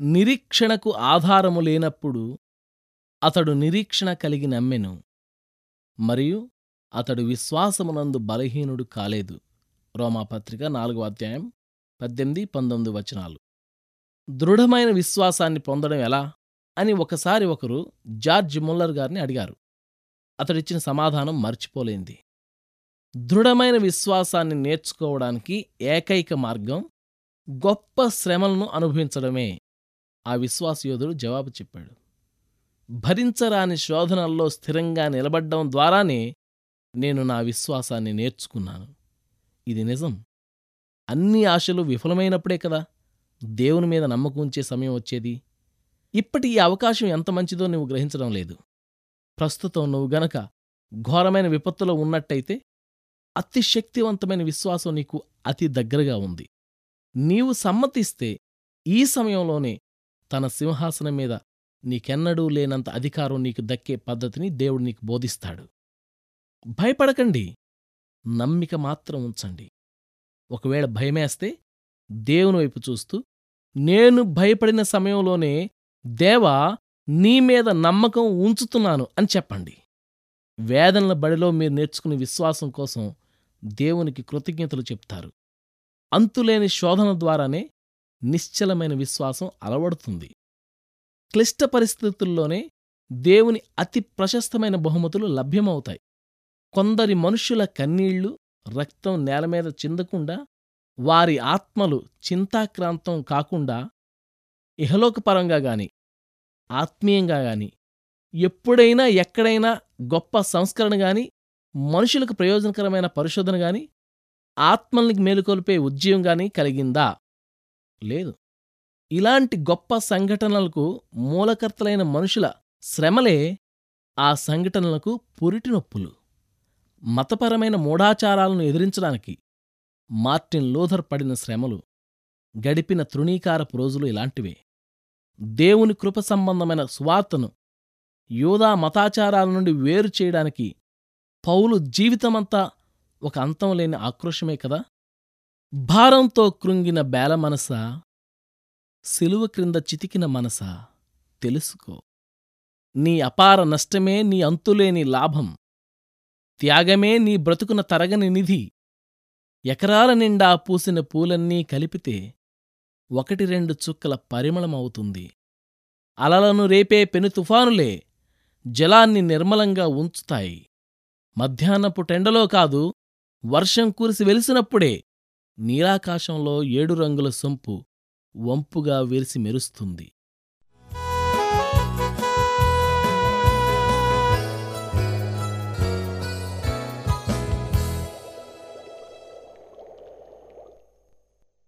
నిరీక్షణకు ఆధారము లేనప్పుడు అతడు నిరీక్షణ కలిగి నమ్మెను. మరియు అతడు విశ్వాసమునందు బలహీనుడు కాలేదు. రోమాపత్రిక నాలుగో అధ్యాయం పద్దెనిమిది పంతొమ్మిది వచనాలు. దృఢమైన విశ్వాసాన్ని పొందడం ఎలా? అని ఒకసారి ఒకరు జార్జ్ ముల్లర్ గారిని అడిగారు. అతడిచ్చిన సమాధానం మర్చిపోలేంది. దృఢమైన విశ్వాసాన్ని నేర్చుకోవడానికి ఏకైక మార్గం గొప్ప శ్రమలను అనుభవించడమే. ఆ విశ్వాసయోధుడు జవాబు చెప్పాడు. భరించరాని శోధనల్లో స్థిరంగా నిలబడ్డం ద్వారానే నేను నా విశ్వాసాన్ని నేర్చుకున్నాను. ఇది నిజం. అన్ని ఆశలు విఫలమైనప్పుడే కదా? దేవుని మీద నమ్మకం ఉంచే సమయం వచ్చేది. ఇప్పటి ఈ అవకాశం ఎంత మంచిదో నువ్వు గ్రహించడం లేదు. ప్రస్తుతం నువ్వు గనక ఘోరమైన విపత్తులో ఉన్నట్టయితే అతి శక్తివంతమైన విశ్వాసం నీకు అతి దగ్గరగా ఉంది. నీవు సమ్మతిస్తే ఈ సమయంలోనే తన సింహాసనం మీద నీకెన్నడూ లేనంత అధికారం నీకు దక్కే పద్ధతిని దేవుడు నీకు బోధిస్తాడు. భయపడకండి. నమ్మిక మాత్రం ఉంచండి. ఒకవేళ భయమేస్తే దేవుని వైపు చూస్తూ నేను భయపడిన సమయంలోనే దేవా నీ మీద నమ్మకం ఉంచుతున్నాను అని చెప్పండి. వేదనల బడిలో మీరు నేర్చుకునే విశ్వాసం కోసం దేవునికి కృతజ్ఞతలు చెప్తారు. అంతులేని శోధన ద్వారానే నిశ్చలమైన విశ్వాసం అలవడుతుంది. క్లిష్ట పరిస్థితుల్లోనే దేవుని అతి ప్రశస్తమైన బహుమతులు లభ్యమవుతాయి. కొందరి మనుష్యుల కన్నీళ్ళు రక్తం నేలమీద చిందకుండా వారి ఆత్మలు చింతాక్రాంతం కాకుండా ఇహలోకపరంగా గాని ఆత్మీయంగా గాని ఎప్పుడైనా ఎక్కడైనా గొప్ప సంస్కరణ గాని మనుషులకు ప్రయోజనకరమైన పరిశోధన గాని ఆత్మల్ని మేలుకొల్పే ఉద్యమం గాని కలిగిందా? లేదు. ఇలాంటి గొప్ప సంఘటనలకు మూలకర్తలైన మనుషుల శ్రమలే ఆ సంఘటనలకు పురిటి నొప్పులు. మతపరమైన మూఢాచారాలను ఎదిరించడానికి మార్టిన్ లూథర్ పడిన శ్రమలు గడిపిన తృణీకారపు రోజులు ఇలాంటివే. దేవుని కృప సంబంధమైన సువార్తను యూదా మతాచారాల నుండి వేరు చేయడానికి పౌలు జీవితమంతా ఒక అంతం లేని ఆక్రోషమే కదా? భారంతో కృంగిన బేల మనస సిలువ క్రింద చితికిన మనసా తెలుసుకో. నీ అపార నష్టమే నీ అంతులేని లాభం. త్యాగమే నీ బ్రతుకున తరగని నిధి. ఎకరాల నిండా పూసిన పూలన్నీ కలిపితే ఒకటి రెండు చుక్కల పరిమళమవుతుంది. అలలను రేపే పెను తుఫానులే జలాన్ని నిర్మలంగా ఉంచుతాయి. మధ్యాహ్నపు టెండలో కాదు వర్షం కురిసి వెలిసినప్పుడే నీలాకాశంలో ఏడు రంగుల సొంపు వంపుగా విరిసి మెరుస్తుంది.